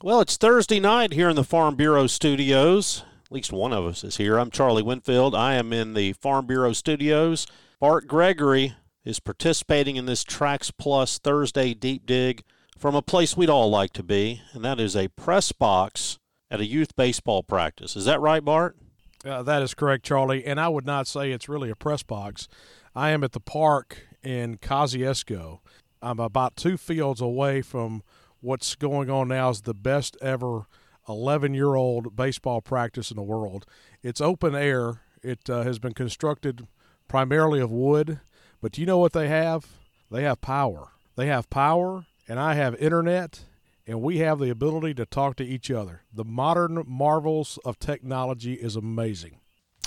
Well, it's Thursday night here in the Farm Bureau studios. At least one of us is here. I'm Charlie Winfield. I am in the Farm Bureau studios. Bart Gregory is participating in this Trax Plus Thursday deep dig from a place we'd all like to be, and that is a press box at a youth baseball practice. Is that right, Bart? Uh, that is correct, Charlie. And I would not say it's really a press box. I am at the park in Kosciusko. I'm about two fields away from what's going on now is the best ever 11 year old baseball practice in the world. It's open air, it uh, has been constructed primarily of wood, but do you know what they have? They have power. They have power, and I have internet, and we have the ability to talk to each other. The modern marvels of technology is amazing.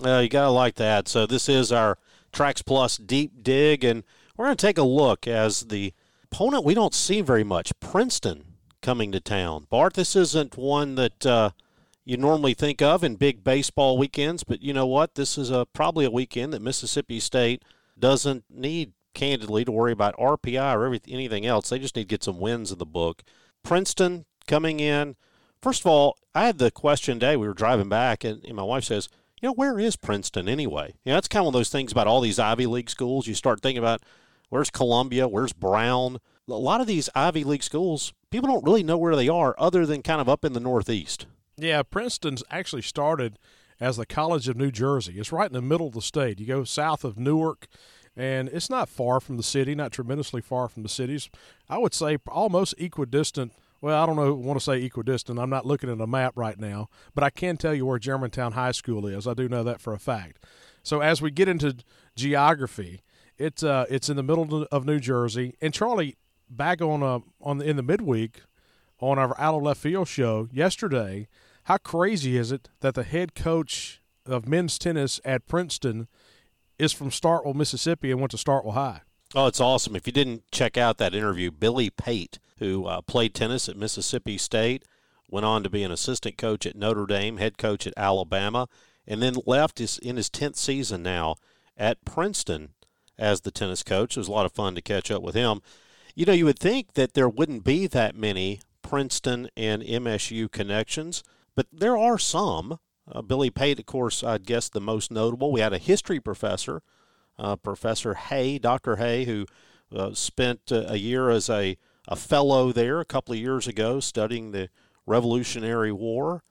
Uh, you got to like that. So, this is our Trax Plus deep dig, and we're going to take a look as the opponent we don't see very much, Princeton, coming to town. Bart, this isn't one that uh, you normally think of in big baseball weekends, but you know what? This is a probably a weekend that Mississippi State doesn't need, candidly, to worry about RPI or everything, anything else. They just need to get some wins in the book. Princeton coming in. First of all, I had the question today. We were driving back, and, and my wife says, you know, where is Princeton anyway? You know, that's kind of one of those things about all these Ivy League schools. You start thinking about where's Columbia, where's Brown. A lot of these Ivy League schools, people don't really know where they are other than kind of up in the Northeast. Yeah, Princeton's actually started as the College of New Jersey. It's right in the middle of the state. You go south of Newark, and it's not far from the city, not tremendously far from the cities. I would say almost equidistant. Well, I don't know. Want to say equidistant? I'm not looking at a map right now, but I can tell you where Germantown High School is. I do know that for a fact. So as we get into geography, it's uh, it's in the middle of New Jersey. And Charlie, back on uh, on the, in the midweek on our out of left field show yesterday, how crazy is it that the head coach of men's tennis at Princeton is from Starkville, Mississippi, and went to Starkville High? Oh, it's awesome! If you didn't check out that interview, Billy Pate, who uh, played tennis at Mississippi State, went on to be an assistant coach at Notre Dame, head coach at Alabama, and then left his in his tenth season now at Princeton as the tennis coach. It was a lot of fun to catch up with him. You know, you would think that there wouldn't be that many Princeton and MSU connections, but there are some. Uh, Billy Pate, of course, I'd guess the most notable. We had a history professor, uh, Professor Hay, Dr. Hay, who uh, spent uh, a year as a, a fellow there a couple of years ago studying the Revolutionary War.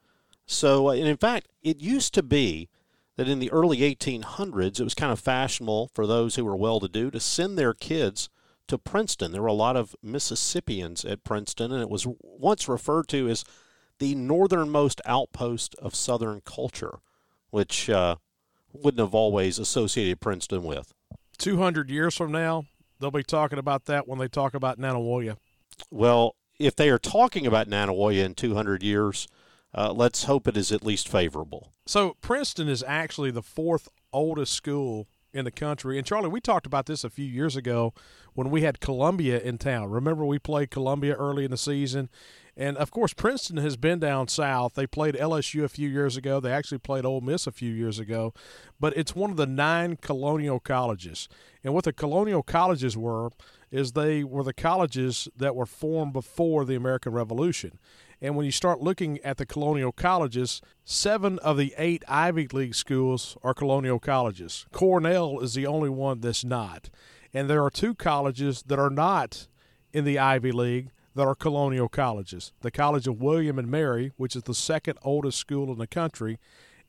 So, uh, and in fact, it used to be that in the early 1800s, it was kind of fashionable for those who were well to do to send their kids to Princeton. There were a lot of Mississippians at Princeton, and it was once referred to as the northernmost outpost of Southern culture, which uh, wouldn't have always associated Princeton with. 200 years from now, they'll be talking about that when they talk about Nanawoya. Well, if they are talking about Nanawoya in 200 years, uh, let's hope it is at least favorable. So Princeton is actually the fourth oldest school in the country. And Charlie, we talked about this a few years ago when we had Columbia in town. Remember we played Columbia early in the season? And of course, Princeton has been down south. They played LSU a few years ago. They actually played Ole Miss a few years ago. But it's one of the nine colonial colleges. And what the colonial colleges were is they were the colleges that were formed before the American Revolution. And when you start looking at the colonial colleges, seven of the eight Ivy League schools are colonial colleges. Cornell is the only one that's not. And there are two colleges that are not in the Ivy League that are colonial colleges the College of William and Mary, which is the second oldest school in the country,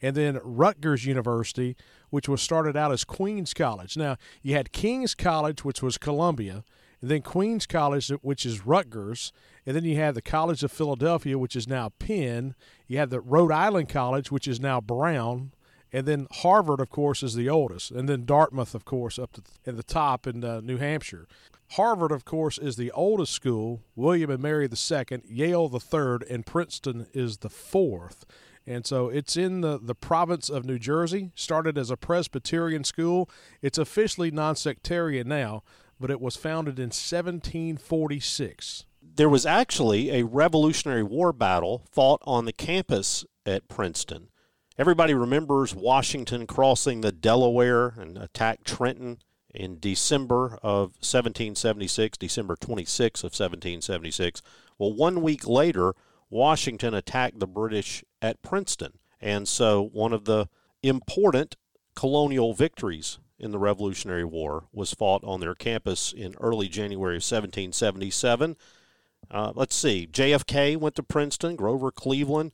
and then Rutgers University, which was started out as Queens College. Now, you had King's College, which was Columbia, and then Queens College, which is Rutgers, and then you have the College of Philadelphia, which is now Penn. You have the Rhode Island College, which is now Brown, And then Harvard, of course, is the oldest. And then Dartmouth, of course, up to in the top in uh, New Hampshire. Harvard, of course, is the oldest school. William and Mary the second, Yale the third, and Princeton is the fourth. And so it's in the, the province of New Jersey, started as a Presbyterian school. It's officially non-sectarian now, but it was founded in 1746. There was actually a Revolutionary War battle fought on the campus at Princeton. Everybody remembers Washington crossing the Delaware and attacked Trenton in December of 1776, December 26 of 1776. Well, one week later, Washington attacked the British at Princeton. And so one of the important colonial victories in the Revolutionary War was fought on their campus in early January of 1777. Uh, let's see, JFK went to Princeton, Grover Cleveland.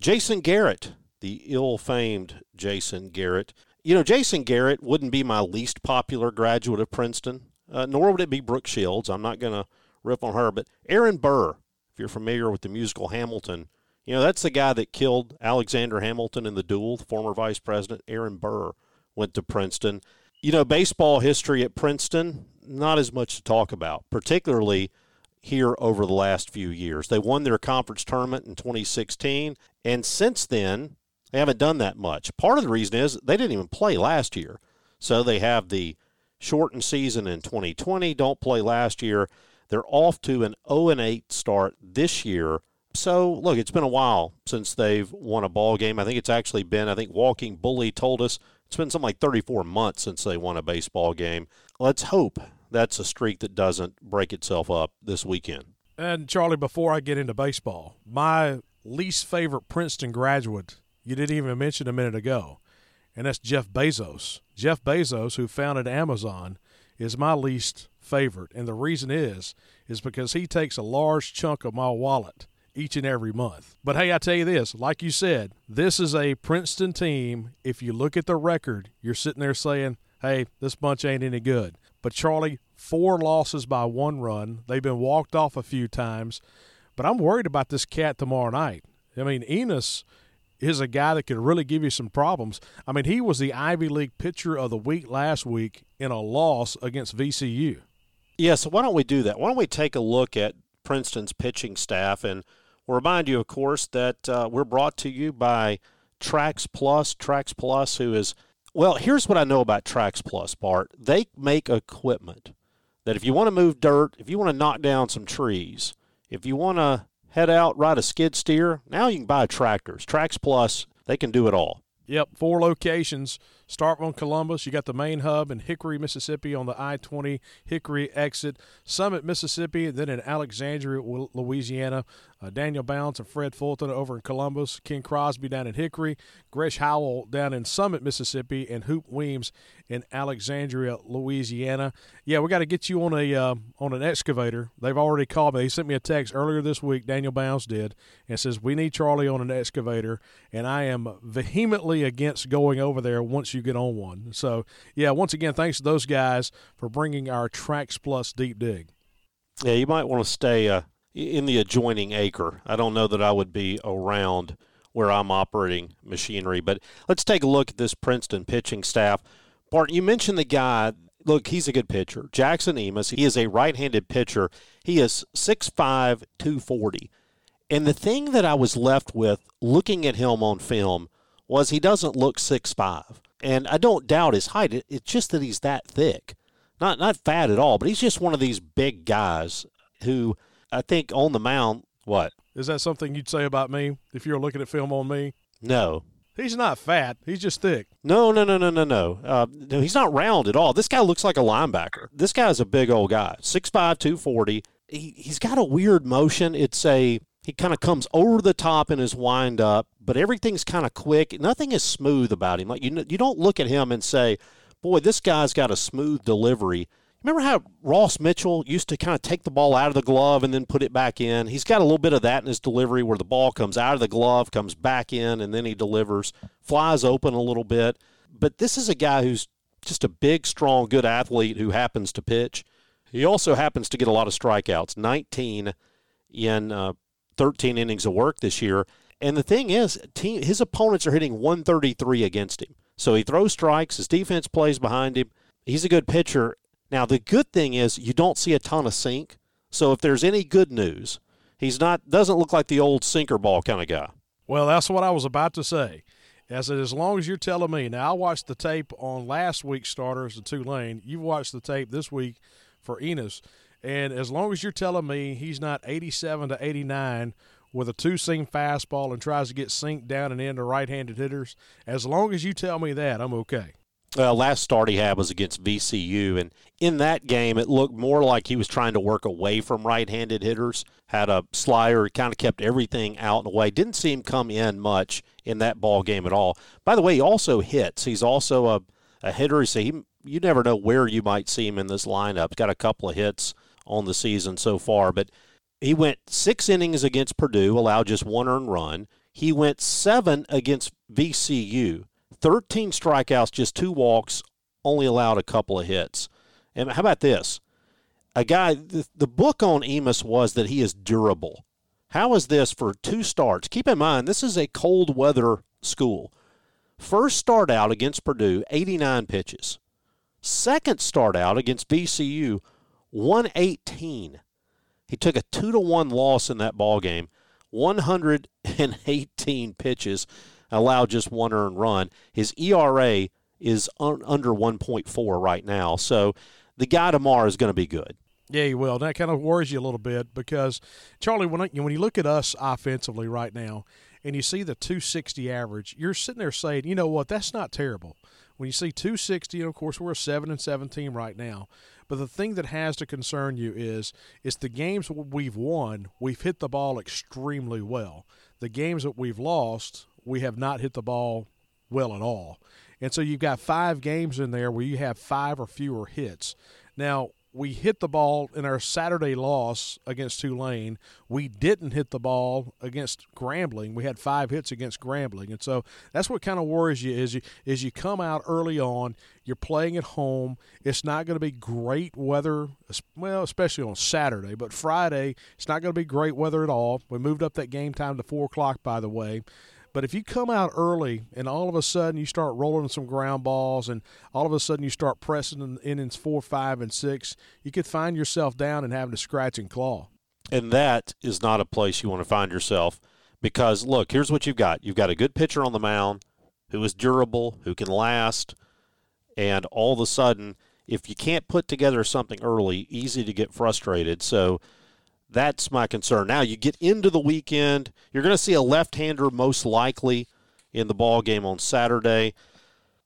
Jason Garrett, the ill famed Jason Garrett. You know, Jason Garrett wouldn't be my least popular graduate of Princeton, uh, nor would it be Brooke Shields. I'm not going to rip on her, but Aaron Burr, if you're familiar with the musical Hamilton, you know, that's the guy that killed Alexander Hamilton in the duel, the former vice president. Aaron Burr went to Princeton. You know, baseball history at Princeton, not as much to talk about, particularly here over the last few years. They won their conference tournament in 2016, and since then, they haven't done that much. Part of the reason is they didn't even play last year. So they have the shortened season in 2020, don't play last year. They're off to an 0 8 start this year. So look, it's been a while since they've won a ball game. I think it's actually been. I think Walking Bully told us it's been something like 34 months since they won a baseball game. Let's hope that's a streak that doesn't break itself up this weekend. And Charlie, before I get into baseball, my least favorite Princeton graduate you didn't even mention a minute ago, and that's Jeff Bezos. Jeff Bezos, who founded Amazon, is my least favorite, and the reason is is because he takes a large chunk of my wallet each and every month. But hey, I tell you this, like you said, this is a Princeton team. If you look at the record, you're sitting there saying, "Hey, this bunch ain't any good." But Charlie, four losses by one run. They've been walked off a few times, but I'm worried about this cat tomorrow night. I mean, Emus is a guy that could really give you some problems. I mean, he was the Ivy League pitcher of the week last week in a loss against VCU. Yeah, so why don't we do that? Why don't we take a look at Princeton's pitching staff? And we'll remind you, of course, that uh, we're brought to you by Trax Plus. Trax Plus, who is, well, here's what I know about Trax Plus, Bart. They make equipment that if you want to move dirt, if you want to knock down some trees, if you want to head out, ride a skid steer. Now you can buy tractors. Trax Plus, they can do it all. Yep, four locations. Start on Columbus. You got the main hub in Hickory, Mississippi on the I 20 Hickory exit. Summit, Mississippi, then in Alexandria, Louisiana. Uh, Daniel Bounds and Fred Fulton over in Columbus. Ken Crosby down in Hickory. Gresh Howell down in Summit, Mississippi. And Hoop Weems in Alexandria, Louisiana. Yeah, we got to get you on a uh, on an excavator. They've already called me. He sent me a text earlier this week. Daniel Bounds did and says we need Charlie on an excavator, and I am vehemently against going over there once you get on one. So yeah, once again, thanks to those guys for bringing our Trax Plus deep dig. Yeah, you might want to stay uh, in the adjoining acre. I don't know that I would be around where I'm operating machinery, but let's take a look at this Princeton pitching staff. Bart, you mentioned the guy. Look, he's a good pitcher. Jackson Emus. He is a right-handed pitcher. He is 6'5", 240. And the thing that I was left with looking at him on film was he doesn't look 6'5". And I don't doubt his height. It's just that he's that thick. Not not fat at all, but he's just one of these big guys who I think on the mound, what? Is that something you'd say about me if you're looking at film on me? No. He's not fat. He's just thick. No, no, no, no, no, no. Uh, no, he's not round at all. This guy looks like a linebacker. This guy's a big old guy, 6'5", 240. He, he's got a weird motion. It's a he kind of comes over the top in his wind up, but everything's kind of quick. Nothing is smooth about him. Like you, you don't look at him and say, "Boy, this guy's got a smooth delivery." Remember how Ross Mitchell used to kind of take the ball out of the glove and then put it back in? He's got a little bit of that in his delivery where the ball comes out of the glove, comes back in, and then he delivers, flies open a little bit. But this is a guy who's just a big, strong, good athlete who happens to pitch. He also happens to get a lot of strikeouts, 19 in uh, 13 innings of work this year. And the thing is, team, his opponents are hitting 133 against him. So he throws strikes. His defense plays behind him. He's a good pitcher. Now the good thing is you don't see a ton of sink. So if there's any good news, he's not doesn't look like the old sinker ball kind of guy. Well, that's what I was about to say. As as long as you're telling me now, I watched the tape on last week's starters, the Tulane. You've watched the tape this week for Emus, and as long as you're telling me he's not 87 to 89 with a two seam fastball and tries to get synced down and into right handed hitters, as long as you tell me that, I'm okay. Well, last start he had was against VCU, and in that game, it looked more like he was trying to work away from right-handed hitters. Had a slider, kind of kept everything out and away. Didn't see him come in much in that ball game at all. By the way, he also hits. He's also a, a hitter. So he, you never know where you might see him in this lineup. Got a couple of hits on the season so far, but he went six innings against Purdue, allowed just one earned run. He went seven against VCU 13 strikeouts, just two walks, only allowed a couple of hits. And how about this? A guy, the, the book on Emus was that he is durable. How is this for two starts? Keep in mind, this is a cold weather school. First start out against Purdue, 89 pitches. Second start out against VCU, 118. He took a 2 to 1 loss in that ball game, 118 pitches allowed just one earned run. His ERA is un- under 1.4 right now. So the guy tomorrow is going to be good. Yeah, he will. That kind of worries you a little bit because, Charlie, when, when you look at us offensively right now and you see the 260 average, you're sitting there saying, you know what, that's not terrible. When you see 260, and of course we're a 7 and 17 right now. But the thing that has to concern you is it's the games we've won, we've hit the ball extremely well. The games that we've lost, we have not hit the ball well at all. And so you've got five games in there where you have five or fewer hits. Now, we hit the ball in our Saturday loss against Tulane. We didn't hit the ball against Grambling. We had five hits against Grambling, and so that's what kind of worries you is you is you come out early on. You're playing at home. It's not going to be great weather, well, especially on Saturday. But Friday, it's not going to be great weather at all. We moved up that game time to four o'clock, by the way. But if you come out early and all of a sudden you start rolling some ground balls and all of a sudden you start pressing in innings four, five, and six, you could find yourself down and having to scratch and claw. And that is not a place you want to find yourself because, look, here's what you've got you've got a good pitcher on the mound who is durable, who can last, and all of a sudden, if you can't put together something early, easy to get frustrated. So, that's my concern. Now you get into the weekend. You're going to see a left-hander most likely in the ball game on Saturday.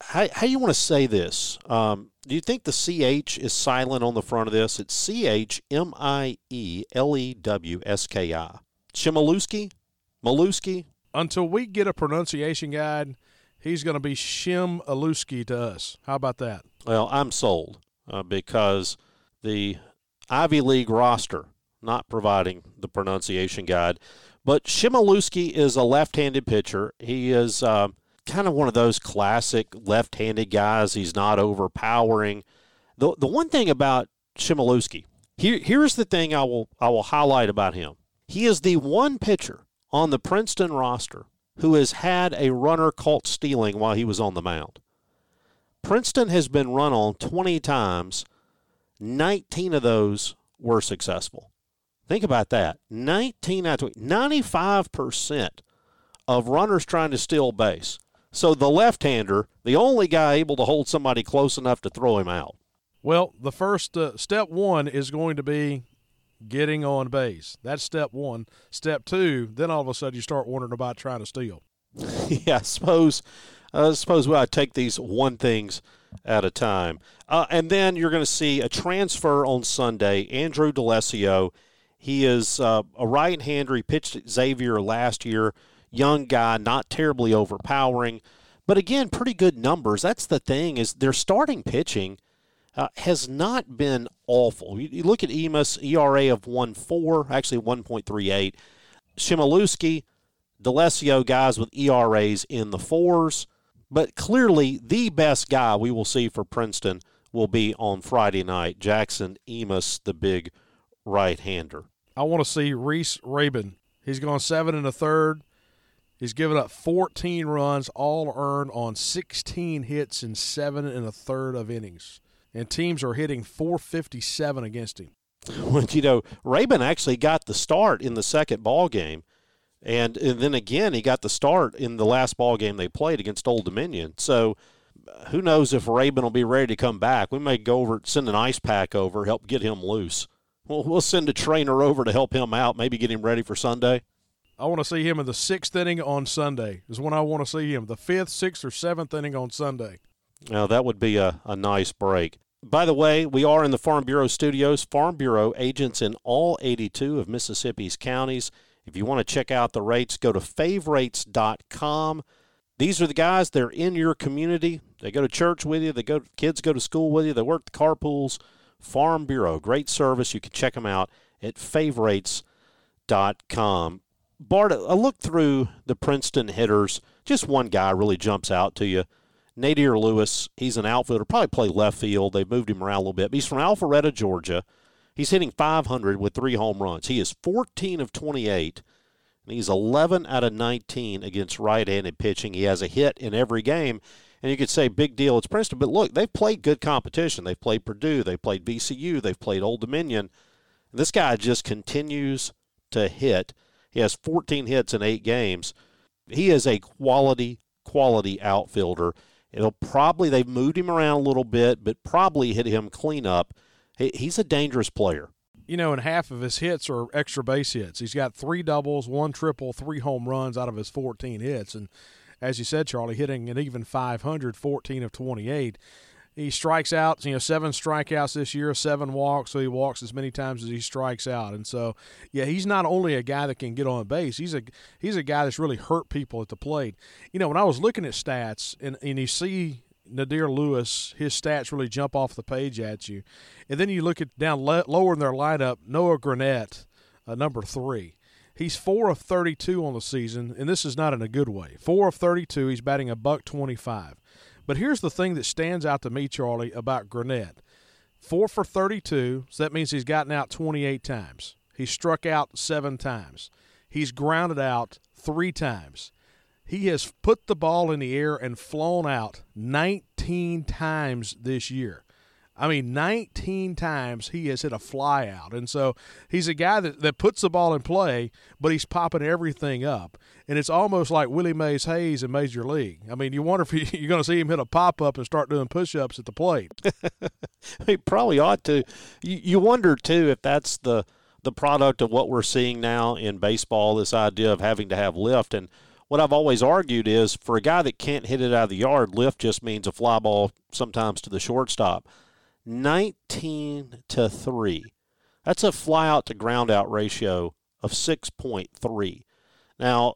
How, how you want to say this? Um, do you think the CH is silent on the front of this? It's C H M I E L E W S K I. Shimaluski? Maluski? Until we get a pronunciation guide, he's going to be Shim Aluski to us. How about that? Well, I'm sold uh, because the Ivy League roster not providing the pronunciation guide. But Shimaluski is a left-handed pitcher. He is uh, kind of one of those classic left-handed guys. He's not overpowering. The the one thing about Shimaluski, here here's the thing I will I will highlight about him. He is the one pitcher on the Princeton roster who has had a runner caught stealing while he was on the mound. Princeton has been run on 20 times. 19 of those were successful. Think about that. 19 out of 95% of runners trying to steal base. So the left hander, the only guy able to hold somebody close enough to throw him out. Well, the first uh, step one is going to be getting on base. That's step one. Step two, then all of a sudden you start wondering about trying to steal. yeah, I suppose. I suppose we ought to take these one things at a time. Uh, and then you're going to see a transfer on Sunday. Andrew D'Alessio he is uh, a right hander. He pitched at Xavier last year. Young guy, not terribly overpowering, but again, pretty good numbers. That's the thing is their starting pitching uh, has not been awful. You, you look at Emus ERA of one four, actually one point three eight. Shimaluski, D'Alessio guys with ERAs in the fours, but clearly the best guy we will see for Princeton will be on Friday night. Jackson Emus, the big right hander. I want to see Reese Rabin. He's gone seven and a third. He's given up 14 runs, all earned on 16 hits in seven and a third of innings. And teams are hitting 457 against him. Well, you know, Rabin actually got the start in the second ball game. And, and then again, he got the start in the last ball game they played against Old Dominion. So uh, who knows if Rabin will be ready to come back? We may go over, send an ice pack over, help get him loose. We'll, we'll send a trainer over to help him out, maybe get him ready for Sunday. I want to see him in the sixth inning on Sunday. Is when I want to see him. The fifth, sixth, or seventh inning on Sunday. Now that would be a, a nice break. By the way, we are in the Farm Bureau studios. Farm Bureau agents in all 82 of Mississippi's counties. If you want to check out the rates, go to favrates.com. These are the guys, they're in your community. They go to church with you, they go kids go to school with you, they work the carpools. Farm Bureau, great service. You can check them out at favrates.com. Bart, a look through the Princeton hitters, just one guy really jumps out to you. Nadir Lewis, he's an outfielder, probably play left field. They've moved him around a little bit. But he's from Alpharetta, Georgia. He's hitting 500 with three home runs. He is 14 of 28, and he's 11 out of 19 against right-handed pitching. He has a hit in every game, and you could say big deal. It's Princeton, but look, they've played good competition. They've played Purdue, they've played VCU, they've played Old Dominion. This guy just continues to hit. He has 14 hits in eight games. He is a quality, quality outfielder. It'll probably, they've moved him around a little bit, but probably hit him clean up. He's a dangerous player. You know, and half of his hits are extra base hits. He's got three doubles, one triple, three home runs out of his 14 hits. And as you said, Charlie, hitting an even 500, 14 of 28 he strikes out, you know, seven strikeouts this year, seven walks, so he walks as many times as he strikes out. And so, yeah, he's not only a guy that can get on base, he's a he's a guy that's really hurt people at the plate. You know, when I was looking at stats and, and you see Nadir Lewis, his stats really jump off the page at you. And then you look at down le- lower in their lineup, Noah Granette, uh, number three. He's four of 32 on the season, and this is not in a good way. Four of 32. He's batting a buck 25. But here's the thing that stands out to me, Charlie, about Granette. Four for 32, so that means he's gotten out 28 times. He's struck out seven times. He's grounded out three times. He has put the ball in the air and flown out 19 times this year. I mean, 19 times he has hit a fly out. And so he's a guy that, that puts the ball in play, but he's popping everything up. And it's almost like Willie Mays Hayes in Major League. I mean, you wonder if you're going to see him hit a pop up and start doing push ups at the plate. he probably ought to. You, you wonder, too, if that's the, the product of what we're seeing now in baseball this idea of having to have lift. And what I've always argued is for a guy that can't hit it out of the yard, lift just means a fly ball sometimes to the shortstop. 19 to 3. That's a fly out to ground out ratio of 6.3. Now,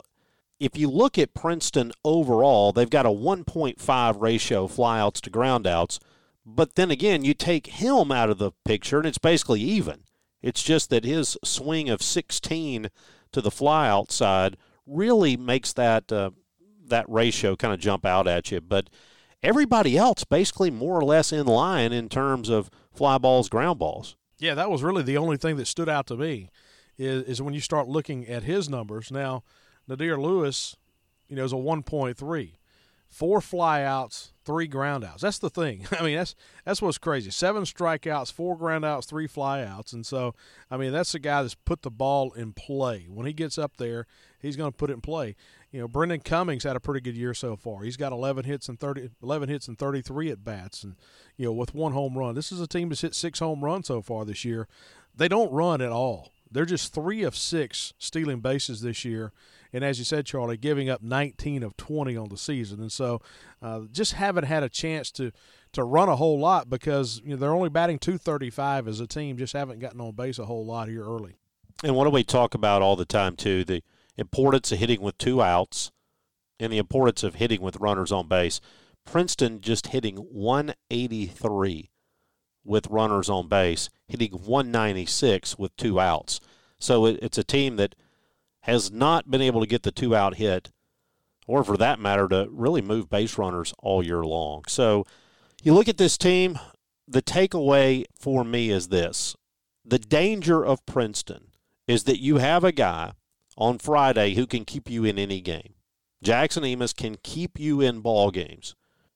if you look at Princeton overall, they've got a 1.5 ratio flyouts to groundouts. But then again, you take him out of the picture and it's basically even. It's just that his swing of 16 to the flyout side really makes that uh, that ratio kind of jump out at you. But everybody else basically more or less in line in terms of fly balls, ground balls. Yeah, that was really the only thing that stood out to me is, is when you start looking at his numbers. Now, Nadir Lewis, you know, is a 1.3, four flyouts, three groundouts. That's the thing. I mean, that's that's what's crazy. Seven strikeouts, four groundouts, three flyouts, and so I mean, that's the guy that's put the ball in play. When he gets up there, he's going to put it in play you know, Brendan Cummings had a pretty good year so far. He's got 11 hits and 30, 11 hits and 33 at bats, and you know, with one home run. This is a team that's hit six home runs so far this year. They don't run at all. They're just three of six stealing bases this year, and as you said, Charlie, giving up 19 of 20 on the season, and so uh, just haven't had a chance to to run a whole lot because you know they're only batting 235 as a team. Just haven't gotten on base a whole lot here early. And what do we talk about all the time too? The importance of hitting with two outs and the importance of hitting with runners on base. Princeton just hitting 183 with runners on base, hitting 196 with two outs. So it, it's a team that has not been able to get the two out hit, or for that matter, to really move base runners all year long. So you look at this team, the takeaway for me is this the danger of Princeton is that you have a guy on Friday who can keep you in any game. Jackson Emus can keep you in ball games.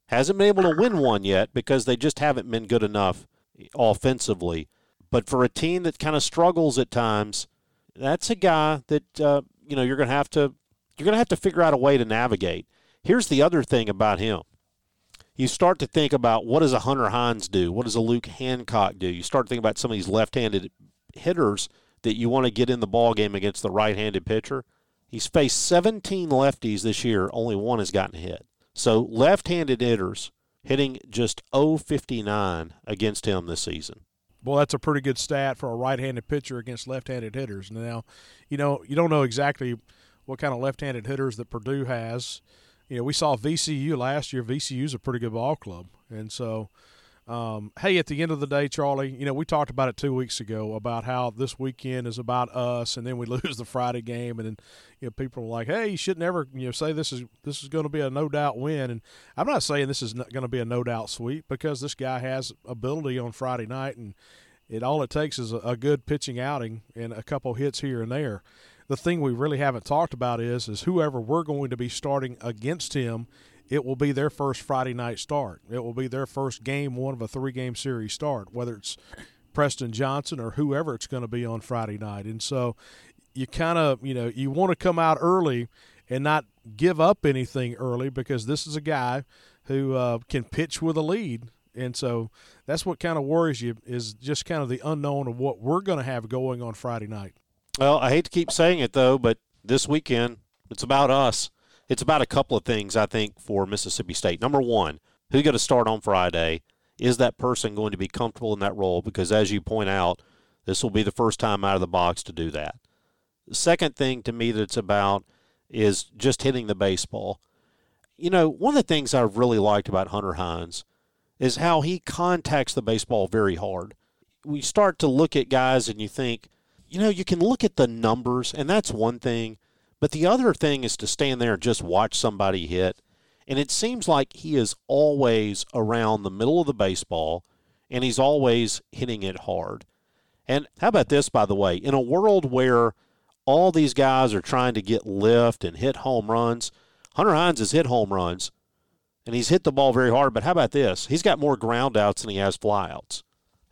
Hasn't been able to win one yet because they just haven't been good enough offensively. But for a team that kind of struggles at times, that's a guy that uh, you know you're going to have to you're going to have to figure out a way to navigate. Here's the other thing about him. You start to think about what does a Hunter Hines do? What does a Luke Hancock do? You start to think about some of these left-handed hitters that you want to get in the ball game against the right-handed pitcher. He's faced 17 lefties this year, only one has gotten hit. So left-handed hitters hitting just 059 against him this season. Well, that's a pretty good stat for a right-handed pitcher against left-handed hitters. Now, you know, you don't know exactly what kind of left-handed hitters that Purdue has. You know, we saw VCU last year. VCU is a pretty good ball club, and so um, hey, at the end of the day, Charlie, you know, we talked about it two weeks ago about how this weekend is about us, and then we lose the Friday game, and then you know people are like, "Hey, you should never you know say this is this is going to be a no doubt win." And I'm not saying this is going to be a no doubt sweep because this guy has ability on Friday night, and it all it takes is a, a good pitching outing and a couple hits here and there. The thing we really haven't talked about is is whoever we're going to be starting against him it will be their first Friday night start. It will be their first game one of a three game series start, whether it's Preston Johnson or whoever it's going to be on Friday night. And so you kind of, you know, you want to come out early and not give up anything early because this is a guy who uh, can pitch with a lead. And so that's what kind of worries you is just kind of the unknown of what we're going to have going on Friday night. Well, I hate to keep saying it though, but this weekend it's about us it's about a couple of things, I think, for Mississippi State. Number one, who's going to start on Friday? Is that person going to be comfortable in that role? Because as you point out, this will be the first time out of the box to do that. The second thing to me that's about is just hitting the baseball. You know, one of the things I've really liked about Hunter Hines is how he contacts the baseball very hard. We start to look at guys and you think, you know, you can look at the numbers, and that's one thing. But the other thing is to stand there and just watch somebody hit. And it seems like he is always around the middle of the baseball and he's always hitting it hard. And how about this, by the way? In a world where all these guys are trying to get lift and hit home runs, Hunter Hines has hit home runs and he's hit the ball very hard. But how about this? He's got more ground outs than he has flyouts.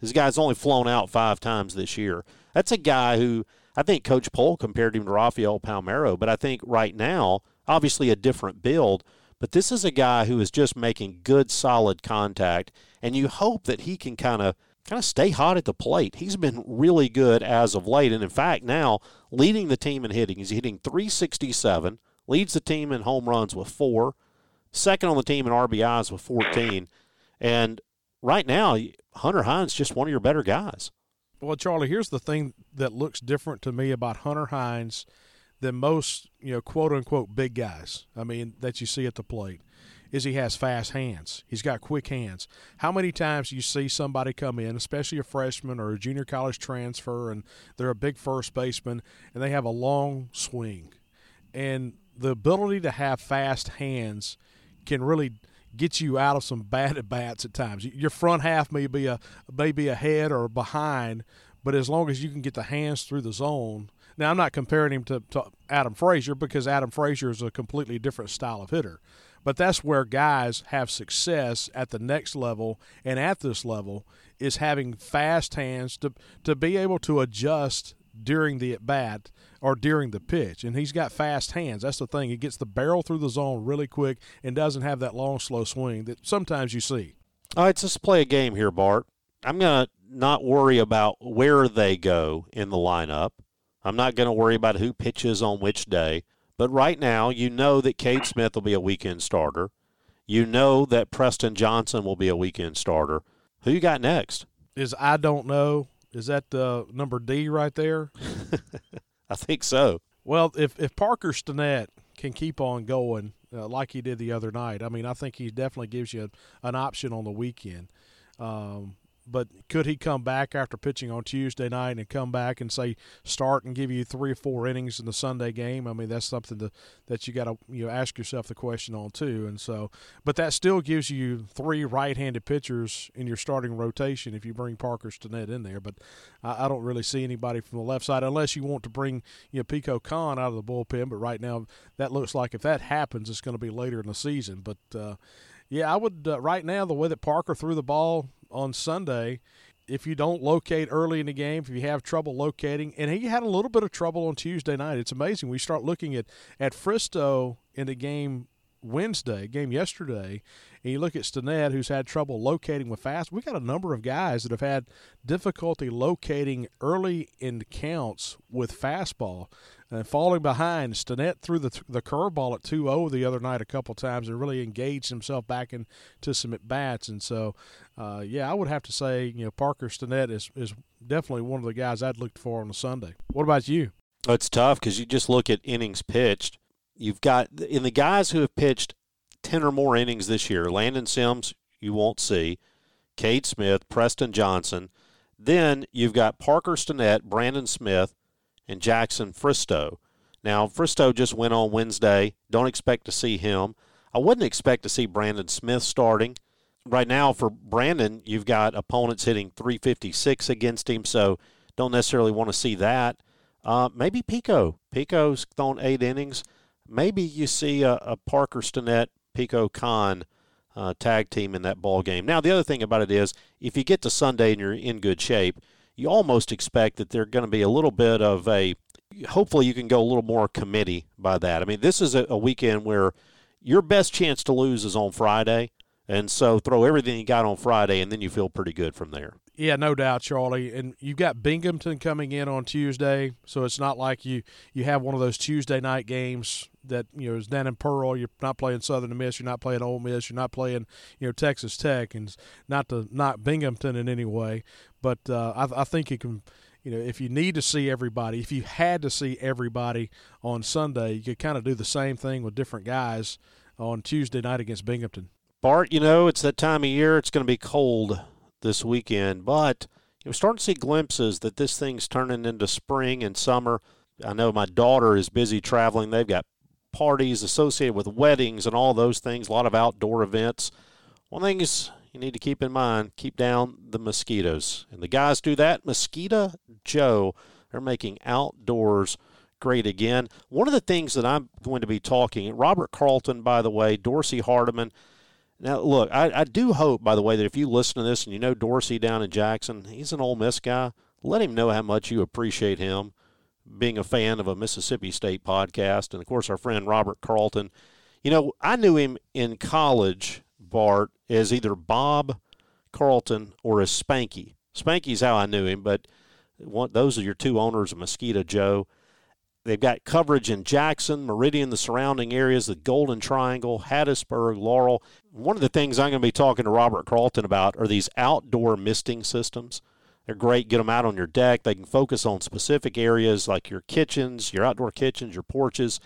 This guy's only flown out five times this year. That's a guy who I think Coach Pohl compared him to Rafael Palmeiro, but I think right now, obviously a different build, but this is a guy who is just making good, solid contact, and you hope that he can kind of kind of stay hot at the plate. He's been really good as of late, and in fact, now leading the team in hitting. He's hitting 367, leads the team in home runs with four, second on the team in RBIs with 14, and right now, Hunter Hines just one of your better guys. Well, Charlie, here's the thing that looks different to me about Hunter Hines than most, you know, quote unquote big guys. I mean, that you see at the plate, is he has fast hands. He's got quick hands. How many times you see somebody come in, especially a freshman or a junior college transfer, and they're a big first baseman, and they have a long swing, and the ability to have fast hands can really get you out of some bad at bats at times. Your front half may be a maybe ahead or behind, but as long as you can get the hands through the zone. Now I'm not comparing him to, to Adam Frazier because Adam Frazier is a completely different style of hitter. But that's where guys have success at the next level and at this level is having fast hands to to be able to adjust during the at bat or during the pitch. And he's got fast hands. That's the thing. He gets the barrel through the zone really quick and doesn't have that long, slow swing that sometimes you see. All right, let's play a game here, Bart. I'm going to not worry about where they go in the lineup. I'm not going to worry about who pitches on which day. But right now, you know that Cade Smith will be a weekend starter. You know that Preston Johnson will be a weekend starter. Who you got next? Is I don't know. Is that the number D right there? I think so. Well, if if Parker Stinnett can keep on going uh, like he did the other night, I mean, I think he definitely gives you an option on the weekend. Um, but could he come back after pitching on Tuesday night and come back and say start and give you three or four innings in the Sunday game? I mean, that's something to, that you got to you know ask yourself the question on too. And so, but that still gives you three right-handed pitchers in your starting rotation if you bring Parker Stinnett in there. But I, I don't really see anybody from the left side unless you want to bring you know Pico Kohn out of the bullpen. But right now, that looks like if that happens, it's going to be later in the season. But uh, yeah, I would uh, right now the way that Parker threw the ball on Sunday. If you don't locate early in the game, if you have trouble locating, and he had a little bit of trouble on Tuesday night, it's amazing. We start looking at at Fristoe in the game Wednesday, game yesterday, and you look at Stinnett, who's had trouble locating with fast. We got a number of guys that have had difficulty locating early in counts with fastball and falling behind. Stinnett threw the the curveball at 2-0 the other night a couple times and really engaged himself back into some at bats. And so, uh, yeah, I would have to say, you know, Parker Stinnett is is definitely one of the guys I'd looked for on a Sunday. What about you? It's tough because you just look at innings pitched. You've got in the guys who have pitched ten or more innings this year. Landon Sims, you won't see. Cade Smith, Preston Johnson. Then you've got Parker Stinnett, Brandon Smith, and Jackson Fristoe. Now, Fristoe just went on Wednesday. Don't expect to see him. I wouldn't expect to see Brandon Smith starting. Right now, for Brandon, you've got opponents hitting 356 against him, so don't necessarily want to see that. Uh, maybe Pico. Pico's thrown eight innings. Maybe you see a, a Parker Stinnett, Pico Kohn uh, tag team in that ball game. Now, the other thing about it is, if you get to Sunday and you're in good shape, you almost expect that they're going to be a little bit of a hopefully you can go a little more committee by that. I mean, this is a, a weekend where your best chance to lose is on Friday. And so throw everything you got on Friday, and then you feel pretty good from there. Yeah, no doubt, Charlie. And you've got Binghamton coming in on Tuesday, so it's not like you you have one of those Tuesday night games that you know is down in Pearl. You're not playing Southern Miss. You're not playing Ole Miss. You're not playing you know Texas Tech, and not to not Binghamton in any way, but uh, I, I think you can you know, if you need to see everybody, if you had to see everybody on Sunday, you could kind of do the same thing with different guys on Tuesday night against Binghamton. Bart, you know, it's that time of year. It's going to be cold this weekend, but you're starting to see glimpses that this thing's turning into spring and summer. I know my daughter is busy traveling. They've got parties associated with weddings and all those things, a lot of outdoor events. One thing is you need to keep in mind keep down the mosquitoes. And the guys do that. Mosquito Joe, they're making outdoors great again. One of the things that I'm going to be talking, Robert Carlton, by the way, Dorsey Hardiman, now, look, I, I do hope, by the way, that if you listen to this and you know Dorsey down in Jackson, he's an Ole Miss guy. Let him know how much you appreciate him being a fan of a Mississippi State podcast. And, of course, our friend Robert Carlton. You know, I knew him in college, Bart, as either Bob Carlton or as Spanky. Spanky's how I knew him, but one, those are your two owners of Mosquito Joe. They've got coverage in Jackson, Meridian, the surrounding areas, the Golden Triangle, Hattiesburg, Laurel. One of the things I'm going to be talking to Robert Carlton about are these outdoor misting systems. They're great. Get them out on your deck. They can focus on specific areas like your kitchens, your outdoor kitchens, your porches,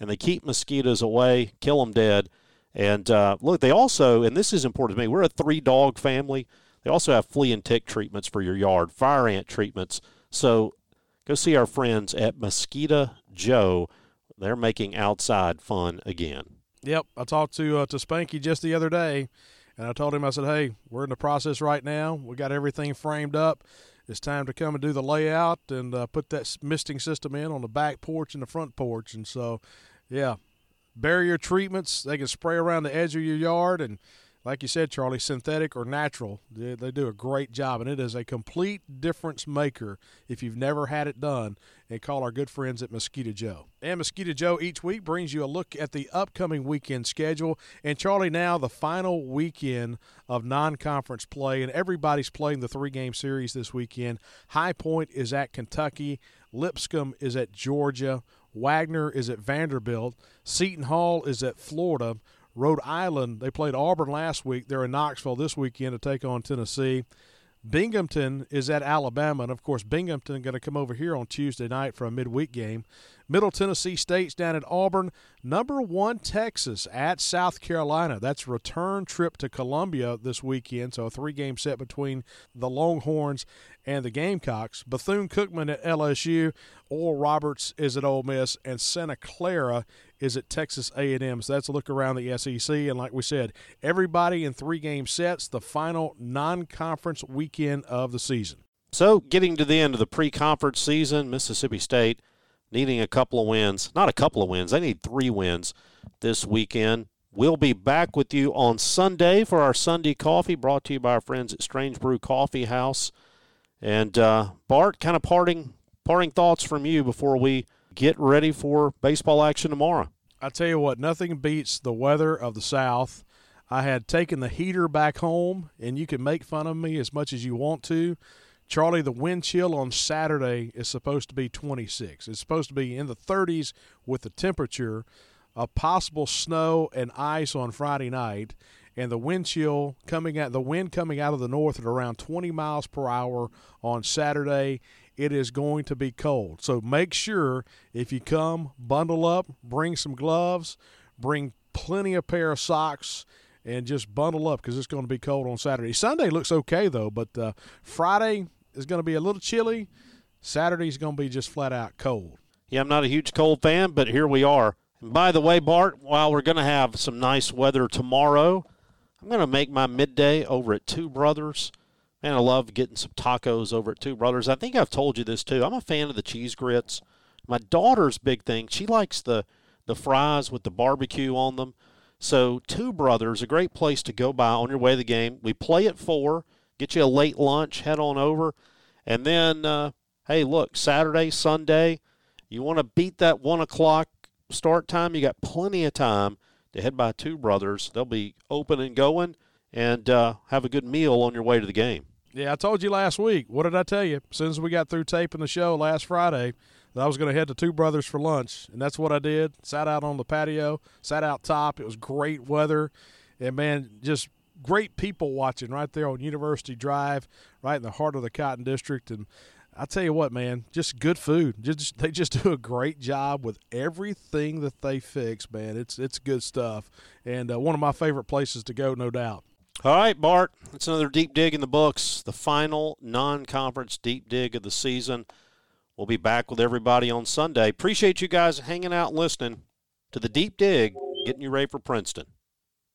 and they keep mosquitoes away, kill them dead. And uh, look, they also, and this is important to me, we're a three dog family. They also have flea and tick treatments for your yard, fire ant treatments. So go see our friends at Mosquito Joe. They're making outside fun again. Yep, I talked to uh, to Spanky just the other day, and I told him I said, "Hey, we're in the process right now. We got everything framed up. It's time to come and do the layout and uh, put that misting system in on the back porch and the front porch." And so, yeah, barrier treatments they can spray around the edge of your yard and like you said, Charlie, synthetic or natural, they, they, do a great job, and it is a complete difference maker if you've never had it done. And call our good friends at Mosquito Joe. And Mosquito Joe each week brings you a look at the upcoming weekend schedule. And Charlie, now the final weekend of non-conference play, and everybody's playing the three-game series this weekend. High Point is at Kentucky, Lipscomb is at Georgia, Wagner is at Vanderbilt, Seton Hall is at Florida. Rhode Island, they played Auburn last week. They're in Knoxville this weekend to take on Tennessee. Binghamton is at Alabama, and of course, Binghamton going to come over here on Tuesday night for a midweek game. Middle Tennessee State's down at Auburn. Number one Texas at South Carolina. That's return trip to Columbia this weekend. So a three game set between the Longhorns and the Gamecocks. Bethune Cookman at LSU. Oral Roberts is at Ole Miss, and Santa Clara is at Texas A&M. So that's a look around the SEC. And like we said, everybody in three game sets. The final non-conference weekend of the season. So getting to the end of the pre-conference season, Mississippi State needing a couple of wins. Not a couple of wins. They need three wins this weekend. We'll be back with you on Sunday for our Sunday coffee, brought to you by our friends at Strange Brew Coffee House. And uh, Bart, kind of parting parting thoughts from you before we get ready for baseball action tomorrow. I tell you what, nothing beats the weather of the South. I had taken the heater back home, and you can make fun of me as much as you want to. Charlie, the wind chill on Saturday is supposed to be 26. It's supposed to be in the 30s with the temperature, a possible snow and ice on Friday night, and the wind chill coming out the wind coming out of the north at around 20 miles per hour on Saturday. It is going to be cold. So make sure if you come, bundle up, bring some gloves, bring plenty of pair of socks and just bundle up because it's going to be cold on Saturday. Sunday looks okay though, but uh, Friday is going to be a little chilly. Saturday's going to be just flat out cold. Yeah, I'm not a huge cold fan, but here we are. And by the way, Bart, while we're going to have some nice weather tomorrow, I'm going to make my midday over at Two Brothers. Man, I love getting some tacos over at Two Brothers. I think I've told you this too. I'm a fan of the cheese grits. My daughter's big thing. She likes the the fries with the barbecue on them. So Two Brothers, a great place to go by on your way to the game. We play at four. Get you a late lunch, head on over. And then, uh, hey, look, Saturday, Sunday, you want to beat that 1 o'clock start time, you got plenty of time to head by Two Brothers. They'll be open and going and uh, have a good meal on your way to the game. Yeah, I told you last week. What did I tell you? As soon as we got through taping the show last Friday, that I was going to head to Two Brothers for lunch, and that's what I did. Sat out on the patio, sat out top. It was great weather, and man, just great people watching right there on University Drive, right in the heart of the Cotton District. And I tell you what, man, just good food. Just they just do a great job with everything that they fix, man. It's it's good stuff, and uh, one of my favorite places to go, no doubt. All right, Bart, it's another deep dig in the books. The final non-conference deep dig of the season. We'll be back with everybody on Sunday. Appreciate you guys hanging out and listening to the deep dig, getting you ready for Princeton.